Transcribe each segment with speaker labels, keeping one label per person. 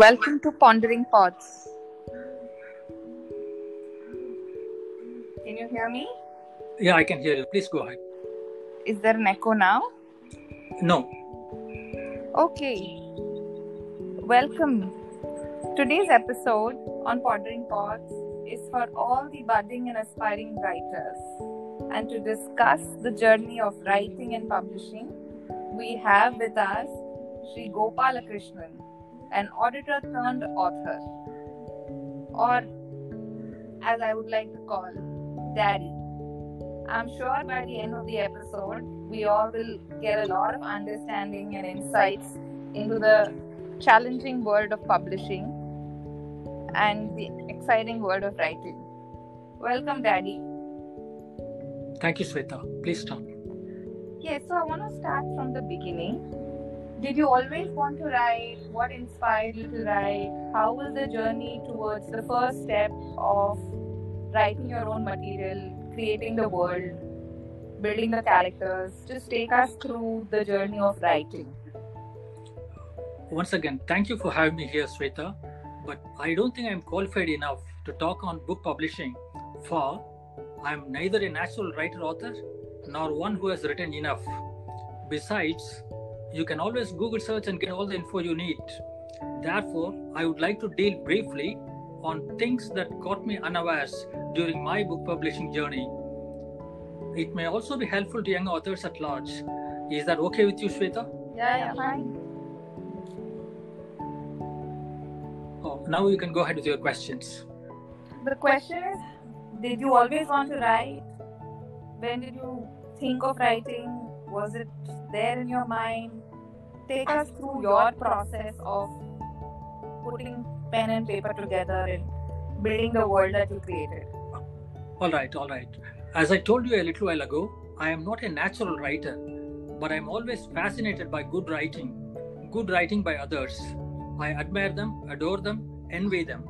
Speaker 1: Welcome to Pondering Pods. Can you hear me?
Speaker 2: Yeah, I can hear you. Please go ahead.
Speaker 1: Is there an echo now?
Speaker 2: No.
Speaker 1: Okay. Welcome. Today's episode on Pondering Pods is for all the budding and aspiring writers. And to discuss the journey of writing and publishing, we have with us Sri Gopalakrishnan, an auditor turned author, or as I would like to call, Daddy. I'm sure by the end of the episode, we all will get a lot of understanding and insights into the challenging world of publishing and the exciting world of writing. Welcome, Daddy.
Speaker 2: Thank you, Sweta. Please start.
Speaker 1: Yes, so I want to start from the beginning. Did you always want to write? What inspired you to write? How was the journey towards the first step of writing your own material, creating the world, building the characters? Just take us through the journey of writing.
Speaker 2: Once again, thank you for having me here, Sweta. But I don't think I'm qualified enough to talk on book publishing, for I'm neither a natural writer author nor one who has written enough. Besides, you can always Google search and get all the info you need. Therefore, I would like to deal briefly on things that caught me unawares during my book publishing journey. It may also be helpful to young authors at large. Is that okay with you, Shweta?
Speaker 1: Yeah, yeah, fine.
Speaker 2: Oh, now you can go ahead with your questions.
Speaker 1: The question is Did you always want to write? When did you think of writing? Was it there in your mind? Take us through your process of putting pen and paper together and building the world that you created.
Speaker 2: All right, all right. As I told you a little while ago, I am not a natural writer, but I am always fascinated by good writing, good writing by others. I admire them, adore them, envy them.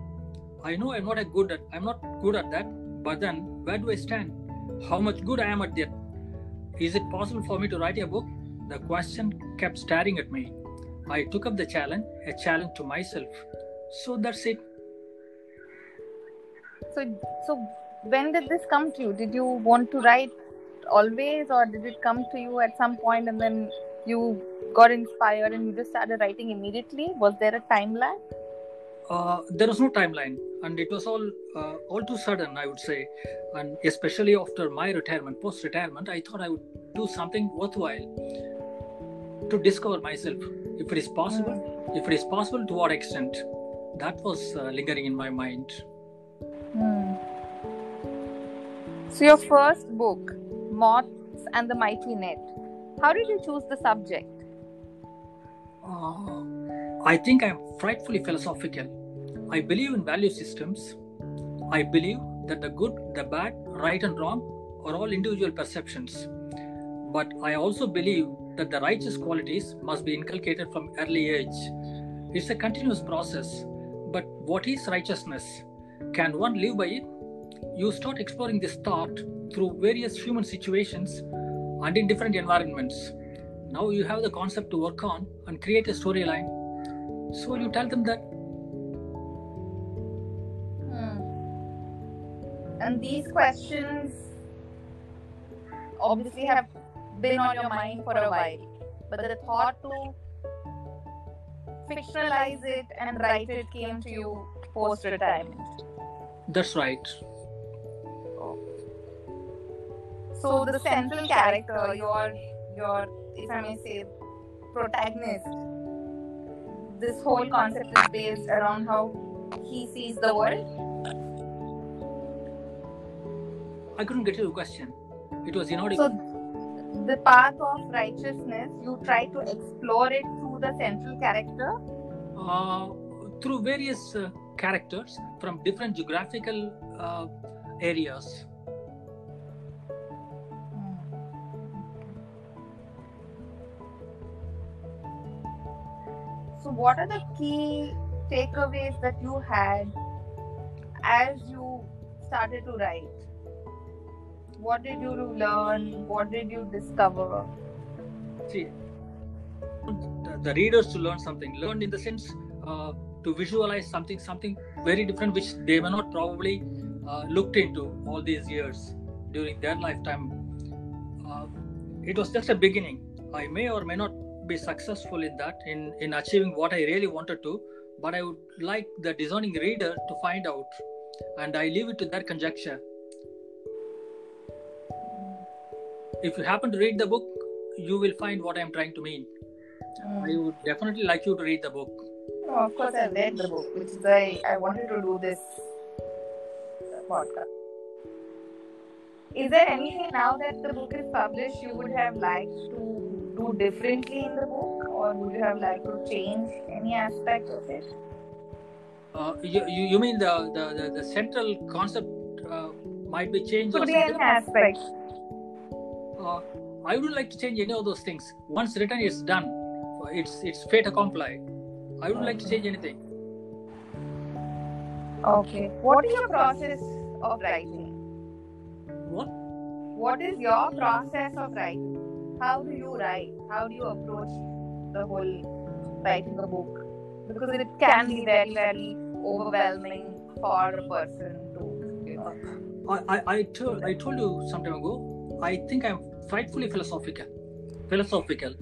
Speaker 2: I know I'm not a good at I'm not good at that, but then where do I stand? How much good I am at that? Is it possible for me to write a book? The question kept staring at me. I took up the challenge, a challenge to myself. So that's it.
Speaker 1: So, so when did this come to you? Did you want to write always, or did it come to you at some point and then you got inspired and you just started writing immediately? Was there a time lag?
Speaker 2: Uh, there was no timeline, and it was all uh, all too sudden, I would say. And especially after my retirement, post-retirement, I thought I would do something worthwhile to discover myself, if it is possible.
Speaker 1: Hmm.
Speaker 2: If it is possible, to what extent? That was uh, lingering in my mind.
Speaker 1: Hmm. So, your first book, Moths and the Mighty Net, how did you choose the subject?
Speaker 2: Uh, I think I'm frightfully philosophical. I believe in value systems. I believe that the good, the bad, right, and wrong are all individual perceptions. But I also believe that the righteous qualities must be inculcated from early age. It's a continuous process. But what is righteousness? Can one live by it? You start exploring this thought through various human situations and in different environments. Now you have the concept to work on and create a storyline. So you tell them that
Speaker 1: Hmm. And these questions obviously have been on your mind for a while, but the thought to fictionalize it and write it came to you post retirement.
Speaker 2: that's right.
Speaker 1: So the central character, your your if I may say protagonist, this whole concept is based around how he sees the world.
Speaker 2: I couldn't get your question. It was inaudible.
Speaker 1: So the path of righteousness, you try to explore it through the central character.
Speaker 2: uh, through various uh, characters from different geographical uh, areas.
Speaker 1: So, what are the key takeaways that you had as you started to write? What did you learn? What did you discover?
Speaker 2: See, the, readers to learn something, Learned in the sense uh, to visualize something something very different which they may not probably uh, looked into all these years during their lifetime uh, it was just a beginning i may or may not be successful in that in in achieving what i really wanted to but i would like the discerning reader to find out and i leave it to their conjecture if you happen to read the book you will find what i'm trying to mean i would definitely like you to read the book
Speaker 1: Oh, of course, I've read the book, which is why I wanted to do this podcast. Is there anything now that the book is published you would have liked to do differently in the book, or would you have liked to change any aspect of it?
Speaker 2: uh, you, you you mean the the, the, the central concept uh, might be changed or
Speaker 1: Could be any
Speaker 2: something?
Speaker 1: aspect.
Speaker 2: Uh, I wouldn't like to change any of those things. Once written, it's done. It's it's fait accompli. I wouldn't like to change anything.
Speaker 1: Okay. What is your process of writing?
Speaker 2: What?
Speaker 1: What is your process of writing? How do you write? How do you approach the whole writing a book? Because it can be very, very overwhelming for a person to, you know.
Speaker 2: I, I, I, told, I told you some time ago, I think I'm frightfully philosophical. Philosophical.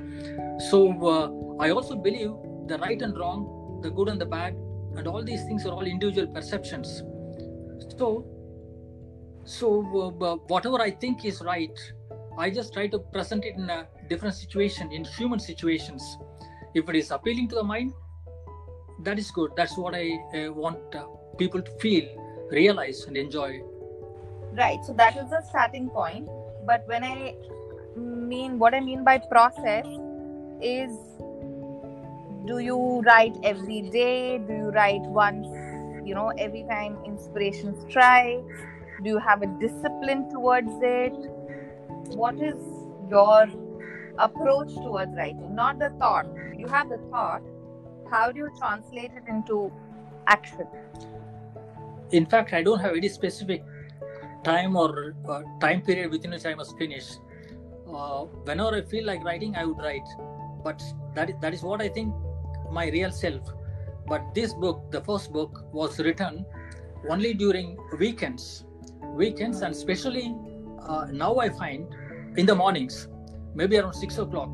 Speaker 2: So uh, I also believe the right and wrong, the good and the bad, and all these things are all individual perceptions. So, so uh, whatever I think is right, I just try to present it in a different situation, in human situations. If it is appealing to the mind, that is good. That's what I uh, want uh, people to feel, realize, and enjoy.
Speaker 1: Right. So that is the starting point. But when I mean what I mean by process is do you write every day? Do you write once, you know, every time inspiration strikes? Do you have a discipline towards it? What is your approach towards writing? Not the thought. You have the thought. How do you translate it into action?
Speaker 2: In fact, I don't have any specific time or uh, time period within which I must finish. Uh, whenever I feel like writing, I would write. But that is, that is what I think my real self. But this book, the first book, was written only during weekends. Weekends, and especially uh, now I find in the mornings, maybe around six o'clock,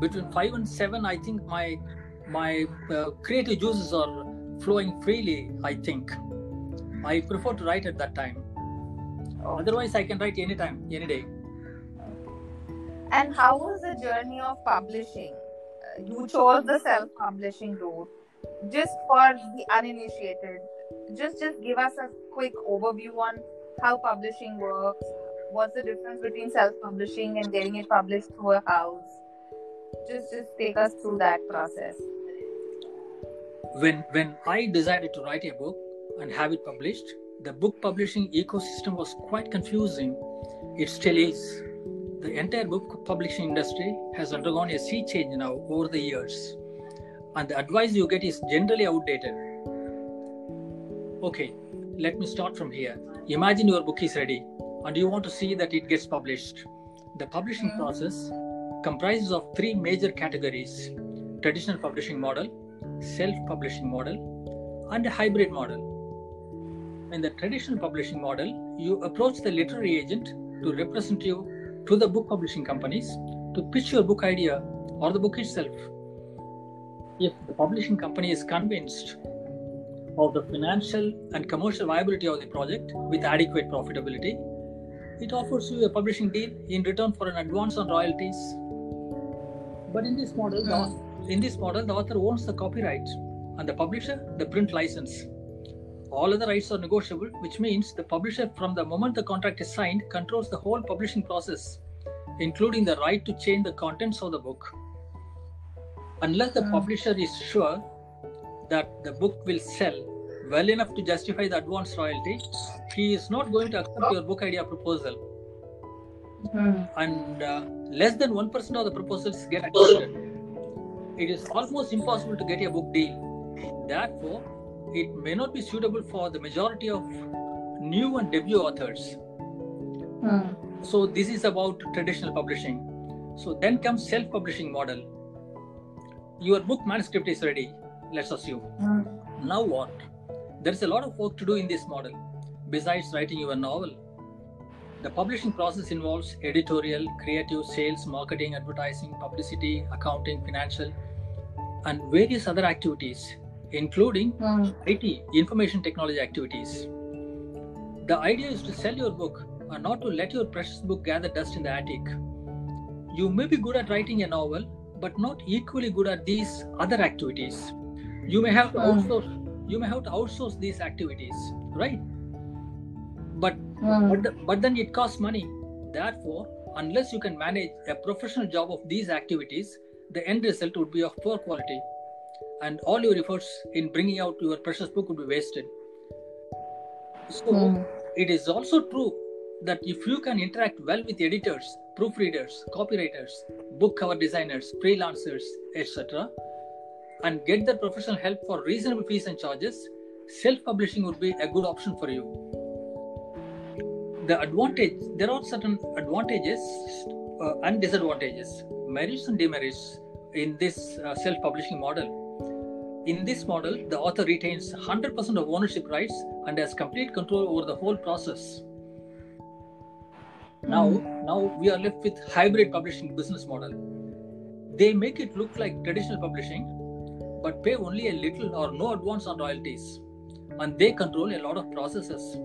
Speaker 2: between five and seven, I think my my uh, creative juices are flowing freely. I think I prefer to write at that time. Otherwise, I can write anytime, any day.
Speaker 1: And how was the journey of publishing? Uh, you chose the self-publishing route. Just for the uninitiated, just just give us a quick overview on how publishing works. What's the difference between self-publishing and getting it published through a house? Just just take us through that process.
Speaker 2: When when I decided to write a book and have it published, the book publishing ecosystem was quite confusing. It still is. The entire book publishing industry has undergone a sea change now over the years, and the advice you get is generally outdated. Okay, let me start from here. Imagine your book is ready and you want to see that it gets published. The publishing hmm. process comprises of three major categories traditional publishing model, self publishing model, and a hybrid model. In the traditional publishing model, you approach the literary agent to represent you to the book publishing companies to pitch your book idea or the book itself. If the publishing company is convinced of the financial and commercial viability of the project with adequate profitability, it offers you a publishing deal in return for an advance on royalties. But in this model, the, hmm. in this model, the author owns the copyright and the publisher the print license. All other rights are negotiable, which means the publisher, from the moment the contract is signed, controls the whole publishing process, including the right to change the contents of the book. Unless the publisher is sure that the book will sell well enough to justify the advance royalty, he is not going to accept your book idea proposal. And uh, less than 1% of the proposals get accepted. It is almost impossible to get a book deal. Therefore, it may not be suitable for the majority of new and debut authors. Hmm. So this is about traditional publishing. So then comes self-publishing model. Your book manuscript is ready. Let's assume hmm. Now what? There is a lot of work to do in this model, besides writing your novel. The publishing process involves editorial, creative, sales, marketing, advertising, publicity, accounting, financial, and various other activities, including
Speaker 1: Mm.
Speaker 2: IT, information technology activities. The idea is to sell your book and not to let your precious book gather dust in the attic. You may be good at writing a novel, but not equally good at these other activities. You may have to
Speaker 1: Mm.
Speaker 2: outsource. You may have to outsource these activities, right? But
Speaker 1: Mm.
Speaker 2: but, the, but then it costs money. Therefore, unless you can manage a professional job of these activities, the end result would be of poor quality, and all your efforts in bringing out your precious book would be wasted. So,
Speaker 1: Mm.
Speaker 2: it is also true that if you can interact well with editors, proofreaders, copywriters, book cover designers, freelancers, etc., and get the professional help for reasonable fees and charges, self publishing would be a good option for you. The advantage there are certain advantages uh, and disadvantages, merits and demerits in this uh, self publishing model. In this model, the author retains 100% of ownership rights and has complete control over the whole process. Now, hmm. now we are left with hybrid publishing business model. They make it look like traditional publishing, but pay only a little or no advance on royalties, and they control a lot of processes.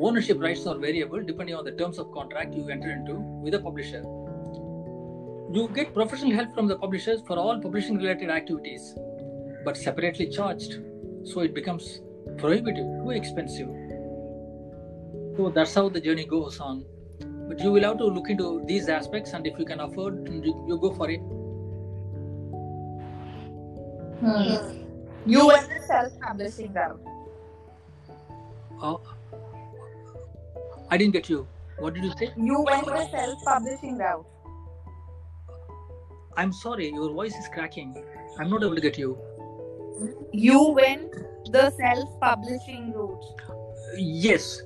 Speaker 2: Ownership rights are variable depending on the terms of contract you enter into with a publisher. You get professional help from the publishers for all publishing related activities, but separately charged, so it becomes prohibitive, too expensive. So that's how the journey goes on. But you will have to look into these aspects, and if you can afford, you, you go for it.
Speaker 1: Mm. You went the self-publishing route.
Speaker 2: Oh, I didn't get you. What did you say?
Speaker 1: You went the self-publishing route.
Speaker 2: I'm sorry, your voice is cracking. I'm not able to get you.
Speaker 1: You went the self-publishing route.
Speaker 2: Yes,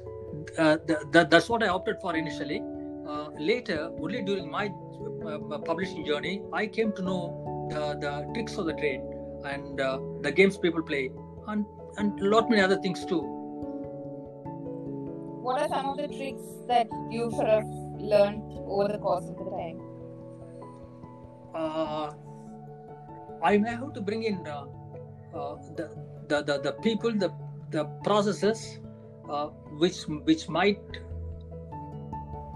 Speaker 2: uh, th- th- that's what I opted for initially. Uh, later, only during my uh, publishing journey, I came to know the, the tricks of the trade and uh, the games people play, and and a lot many other things too.
Speaker 1: What are some of the tricks that you sort of learned over the course of the time?
Speaker 2: Uh, I may have to bring in uh, the, the the the people, the the processes, uh, which which might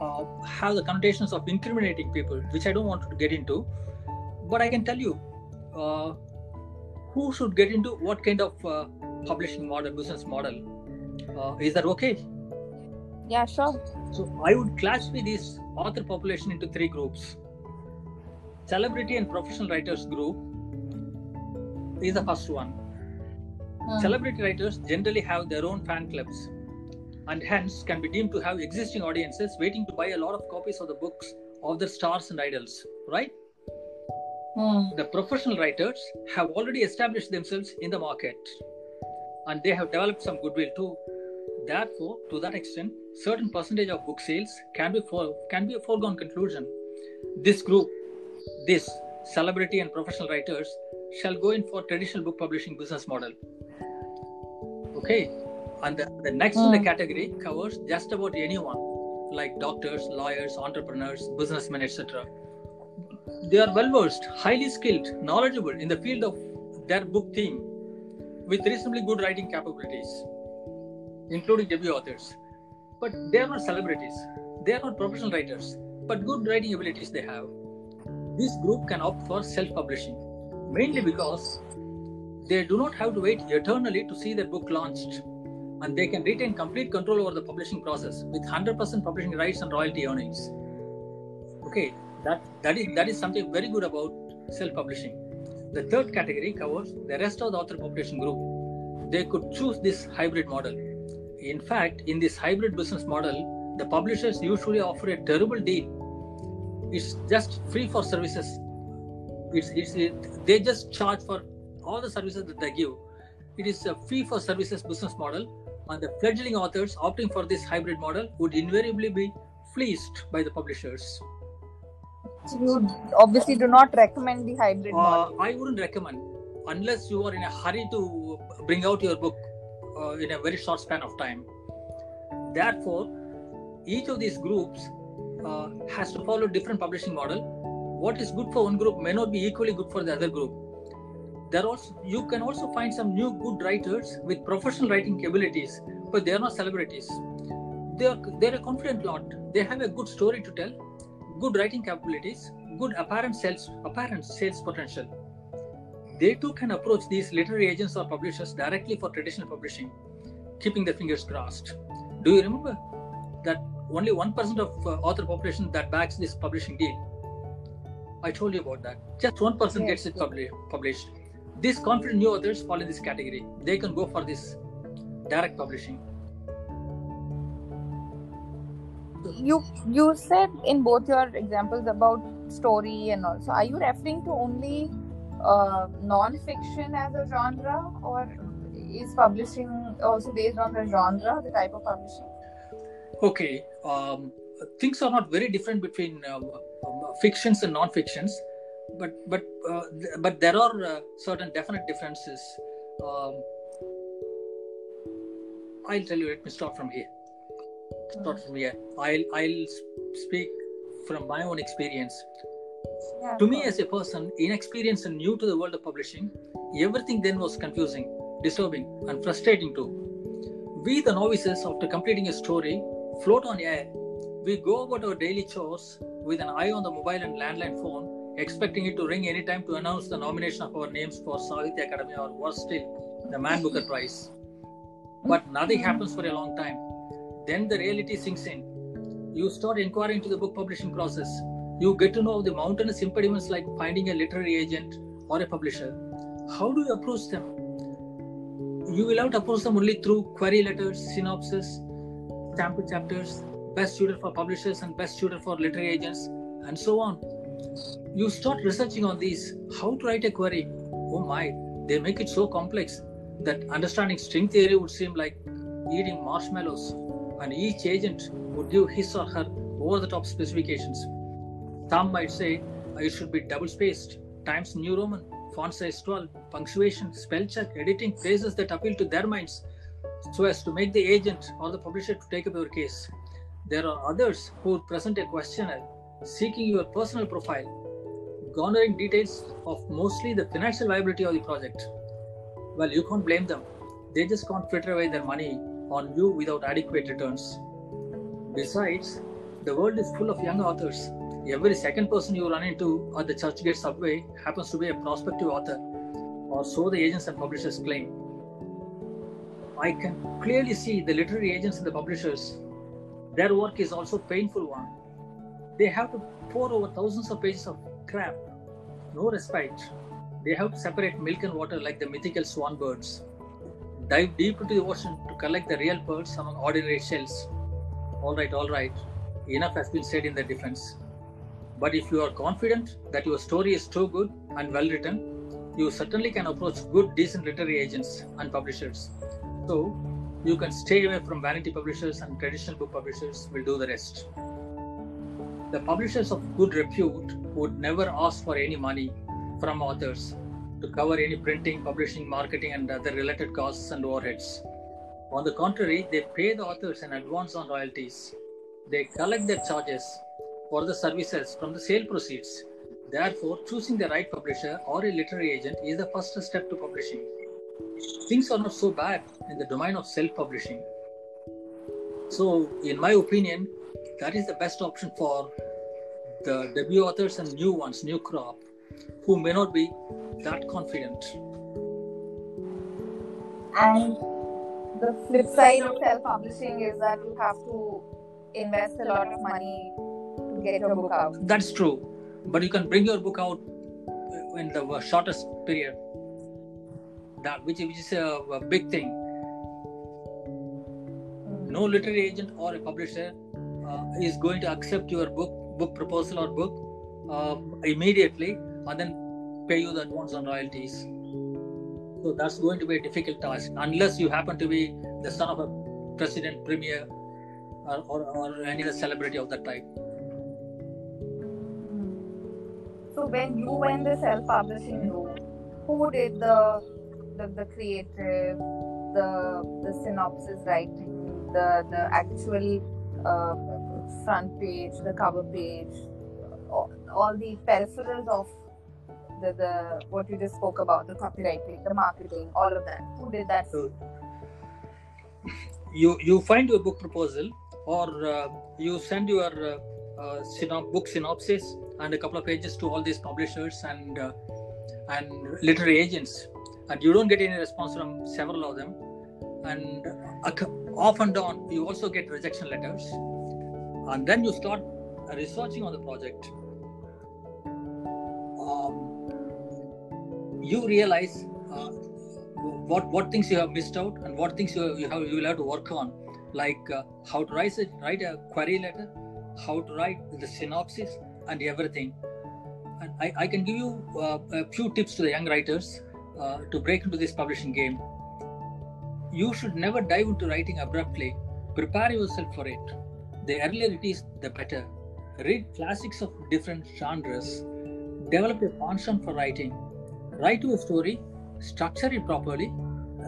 Speaker 2: uh, have the connotations of incriminating people, which I don't want to get into. But I can tell you uh, who should get into what kind of uh, publishing model, business model. Uh, is that okay?
Speaker 1: Yeah, sure.
Speaker 2: So I would classify this author population into three groups. Celebrity and professional writers group is the first one.
Speaker 1: Hmm.
Speaker 2: Celebrity writers generally have their own fan clubs and hence can be deemed to have existing audiences waiting to buy a lot of copies of the books of their stars and idols, right?
Speaker 1: Hmm.
Speaker 2: The professional writers have already established themselves in the market and they have developed some goodwill too. Therefore, to that extent, certain percentage of book sales can be for, can be a foregone conclusion. This group, this celebrity and professional writers, shall go in for traditional book publishing business model. Okay, and the, the next in the
Speaker 1: Hmm.
Speaker 2: category covers just about anyone, like doctors, lawyers, entrepreneurs, businessmen, etc. They are well versed, highly skilled, knowledgeable in the field of their book theme, with reasonably good writing capabilities, including debut authors. But they are not celebrities, they are not professional writers, but good writing abilities they have. This group can opt for self publishing, mainly because they do not have to wait eternally to see their book launched and they can retain complete control over the publishing process with 100% publishing rights and royalty earnings. Okay that that is that is something very good about self publishing the third category covers the rest of the author population group. They could choose this hybrid model. In fact in this hybrid business model the publishers usually offer a terrible deal it's just free for services it's, it's it, they just charge for all the services that they give it is a fee for services business model and the fledgling authors opting for this hybrid model would invariably be fleeced by the publishers
Speaker 1: So you obviously do not recommend the hybrid model.
Speaker 2: uh, i wouldn't recommend unless you are in a hurry to bring out your book uh, in a very short span of time. Therefore, each of these groups uh, has to follow different publishing model. What is good for one group may not be equally good for the other group. There also you can also find some new good writers with professional writing capabilities, but they are not celebrities. They are they're a confident lot. They have a good story to tell, good writing capabilities, good apparent sales apparent sales potential. They too can approach these literary agents or publishers directly for traditional publishing, keeping their fingers crossed. Do you remember that only 1% of uh, author population that backs this publishing deal? I told you about that. Just 1%
Speaker 1: Yes,
Speaker 2: gets it publi- published. These confident new authors fall in this category. They can go for this direct publishing.
Speaker 1: You you said in both your examples about story and also. Are you referring to only uh, non-fiction as a genre, or is publishing also based on the genre, the type of publishing?
Speaker 2: Okay, um, things are not very different between uh, um, fictions and non-fictions, but but uh, th- but there are uh, certain definite differences. Um, I'll tell you. Let me start from here. Start from here. I'll I'll speak from my own experience.
Speaker 1: Yeah,
Speaker 2: To me, as a person inexperienced and new to the world of publishing, everything then was confusing, disturbing, and frustrating too. We, the novices, after completing a story, float on air. We go about our daily chores with an eye on the mobile and landline phone, expecting it to ring anytime to announce the nomination of our names for Sahitya Akademi or worse still, the Man Booker Prize. But nothing happens for a long time. Then the reality sinks in. You start inquiring into the book publishing process. You get to know the mountainous impediments like finding a literary agent or a publisher. How do you approach them? You will have to approach them only through query letters, synopsis, sample chapters, best suited for publishers and best suited for literary agents, and so on. You start researching on these. How to write a query? Oh my, they make it so complex that understanding string theory would seem like eating marshmallows, and each agent would give his or her over the top specifications. Some might say it should be double spaced, Times New Roman, font size 12, punctuation, spell check, editing, phrases that appeal to their minds so as to make the agent or the publisher to take up your case. There are others who present a questionnaire seeking your personal profile, garnering details of mostly the financial viability of the project. Well, you can't blame them. They just can't fritter away their money on you without adequate returns. Besides, the world is full of young authors. Every second person you run into at the Churchgate subway happens to be a prospective author, or so the agents and publishers claim. I can clearly see the literary agents and the publishers. Their work is also painful one. They have to pour over thousands of pages of crap. No respite. They have to separate milk and water like the mythical swan birds. Dive deep into the ocean to collect the real pearls among ordinary shells. All right, all right. Enough has been said in their defense. But if you are confident that your story is too good and well written, you certainly can approach good, decent literary agents and publishers. So, you can stay away from vanity publishers and traditional book publishers will do the rest. The publishers of good repute would never ask for any money from authors to cover any printing, publishing, marketing, and other related costs and overheads. On the contrary, they pay the authors an advance on royalties. They collect their charges for the services from the sale proceeds. Therefore, choosing the right publisher or a literary agent is the first step to publishing. Things are not so bad in the domain of self publishing. So, in my opinion, that is the best option for the debut authors and new ones, new crop, who may not be that confident.
Speaker 1: And the flip side of self-publishing is that you have to invest a lot of money to get your book out.
Speaker 2: That's true, but you can bring your book out in the shortest period. That which, which is a, a big thing. No literary agent or a publisher uh, is going to accept your book book proposal or book uh, immediately and then pay you the advance on royalties. So that's going to be a difficult task unless you happen to be the son of a president, premier, or, or, or any other celebrity of that type.
Speaker 1: So when you went the self-publishing route, who did the the, the creative, the the synopsis writing, the the actual uh, front page, the cover page, all, all the peripherals of the, the what you just spoke about, the copywriting, the marketing, all of that. Who did that?
Speaker 2: So you you find your book proposal, or uh, you send your uh, uh, synop- book synopsis and a couple of pages to all these publishers and uh, and literary agents, and you don't get any response from several of them, and off and on you also get rejection letters, and then you start researching on the project. Um, you realize uh, what what things you have missed out and what things you, you have you will have to work on, like uh, how to write a, write a query letter, how to write the synopsis, and everything. And I, I can give you uh, a few tips to the young writers uh, to break into this publishing game. You should never dive into writing abruptly. Prepare yourself for it. The earlier it is, the better. Read classics of different genres. Develop a penchant for writing. Write your story, structure it properly,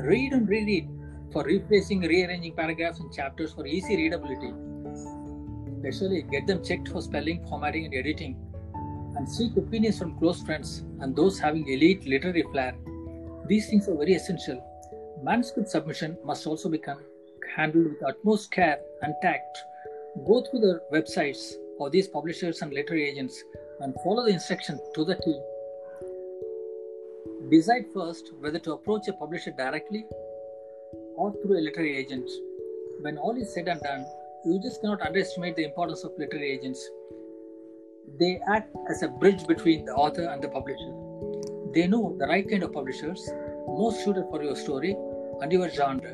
Speaker 2: read and reread for replacing, rearranging paragraphs and chapters for easy readability. Especially get them checked for spelling, formatting, and editing. And seek opinions from close friends and those having elite literary flair. These things are very essential. Manuscript submission must also be handled with utmost care and tact. Go through the websites of these publishers and literary agents and follow the instructions to the T. Decide first whether to approach a publisher directly or through a literary agent. When all is said and done, you just cannot underestimate the importance of literary agents. They act as a bridge between the author and the publisher. They know the right kind of publishers, most suited for your story and your genre.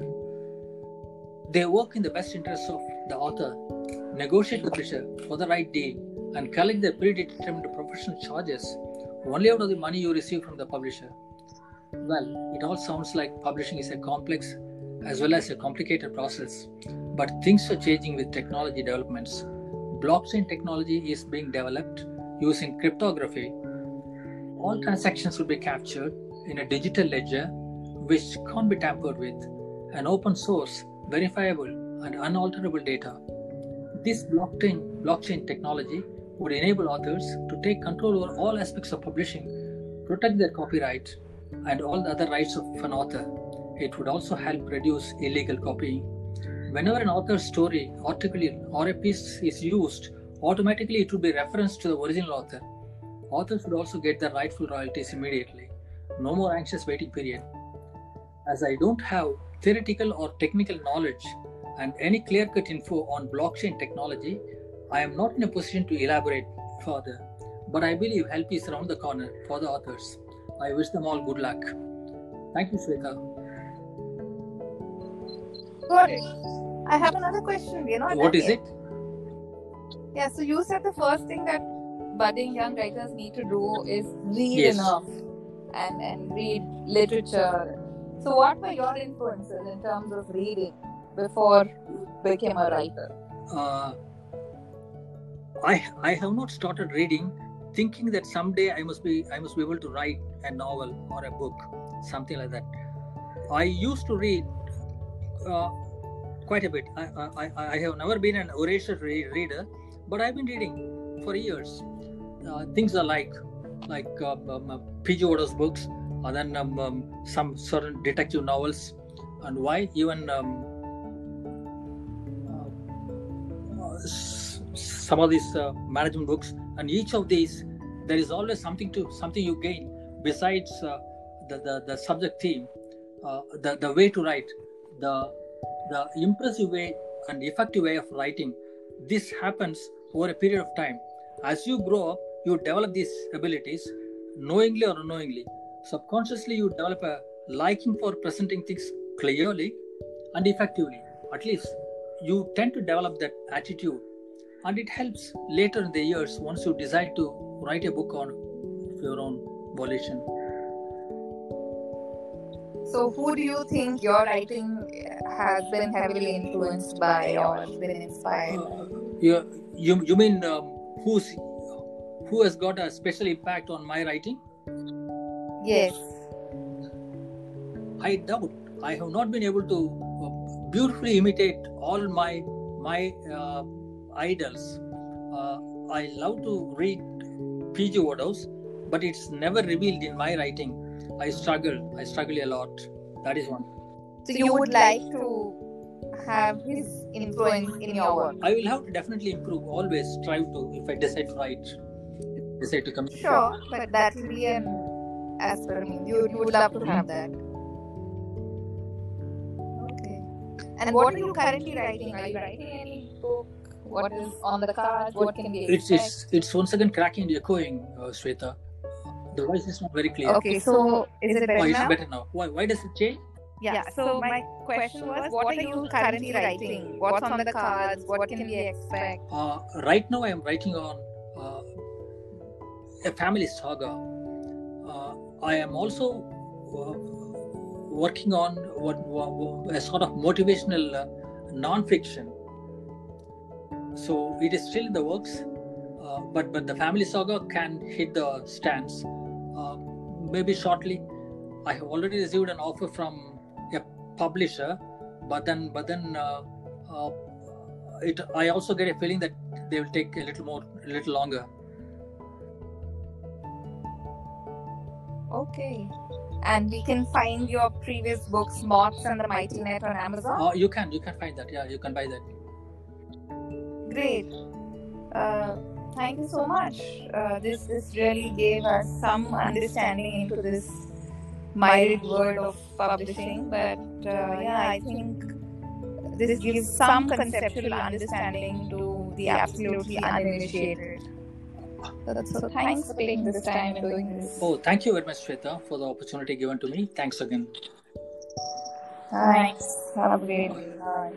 Speaker 2: They work in the best interests of the author, negotiate the publisher for the right deal, and collect the predetermined professional charges only out of the money you receive from the publisher. Well, it all sounds like publishing is a complex as well as a complicated process, but things are changing with technology developments. Blockchain technology is being developed using cryptography. All transactions will be captured in a digital ledger which can't be tampered with, an open source, verifiable, and unalterable data. This blockchain, blockchain technology would enable authors to take control over all aspects of publishing, protect their copyright, and all the other rights of an author. It would also help reduce illegal copying. Whenever an author's story, article, or a piece is used, automatically it would be referenced to the original author. Authors would also get their rightful royalties immediately. No more anxious waiting period. As I don't have theoretical or technical knowledge and any clear cut info on blockchain technology, I am not in a position to elaborate further. But I believe help is around the corner for the authors. I wish them all good luck. Thank you, Shweta.
Speaker 1: It. I have another question. We're not
Speaker 2: What is
Speaker 1: yet.
Speaker 2: it?
Speaker 1: Yeah, so you said the first thing that budding young writers need to do is read
Speaker 2: Yes.
Speaker 1: enough and, and read literature. So, what were your influences in terms of reading before you became a writer?
Speaker 2: Uh, I I have not started reading, thinking that someday I must be I must be able to write a novel or a book, something like that. I used to read uh, quite a bit. I, I, I have never been an voracious re- reader, but I've been reading for years. Uh, things are like like um, um, uh, P.G. Wodehouse books, and then um, um, some certain detective novels, and why even um, uh, some of these uh, management books. And each of these, there is always something to something you gain besides uh, the, the the subject theme, uh, the the way to write, the the impressive way and effective way of writing. This happens over a period of time. As you grow up, you develop these abilities, knowingly or unknowingly. Subconsciously, you develop a liking for presenting things clearly and effectively. At least you tend to develop that attitude, and it helps later in the years once you decide to write a book on your own volition.
Speaker 1: So, who do you think your writing has been heavily influenced by or been inspired?
Speaker 2: Uh, you, you, you mean um, who's who has got a special impact on my writing?
Speaker 1: Yes.
Speaker 2: I doubt. I have not been able to uh, beautifully imitate all my my uh, idols. Uh, I love to read P.G. Wodehouse, but it's never revealed in my writing. I struggle. I struggle a lot. That is one.
Speaker 1: So you would like to have his influence in your work?
Speaker 2: I will have to definitely improve. Always strive to. If I decide to write, decide to come.
Speaker 1: Sure, but that will be an aspiration. You, you would love to have that. Okay. And what are you currently writing? Are you writing any book? What is on the cards? What can we
Speaker 2: It's
Speaker 1: expect?
Speaker 2: it's it's once again cracking and echoing, uh, Shweta. The voice is not very clear.
Speaker 1: Okay, so is it
Speaker 2: Oh,
Speaker 1: better
Speaker 2: it's
Speaker 1: now?
Speaker 2: better now. Why? Why does it change?
Speaker 1: Yeah, so my question was what are you currently writing? What's on the cards? What can we expect?
Speaker 2: Uh, right now, I am writing on a family saga. Uh, I am also uh, working on a sort of motivational uh, non-fiction. So it is still in the works, uh, but but the family saga can hit the stands. Uh, maybe shortly. I have already received an offer from a publisher, but then but then it I also get a feeling that they will take a little more, a little longer.
Speaker 1: Okay. And we can find your previous books, Moths and the Mighty Net, on Amazon.
Speaker 2: Uh, you can you can find that. Yeah, you can buy that.
Speaker 1: Great. Uh, thank you so much. Uh, this this really gave us some understanding into this myriad world of publishing. But uh, yeah, I think this gives some conceptual understanding to the absolutely uninitiated. So, so thanks for taking this time and doing this.
Speaker 2: Oh, thank you very much, Shweta, for the opportunity given to me. Thanks again.
Speaker 1: Thanks. Have a great day. Bye.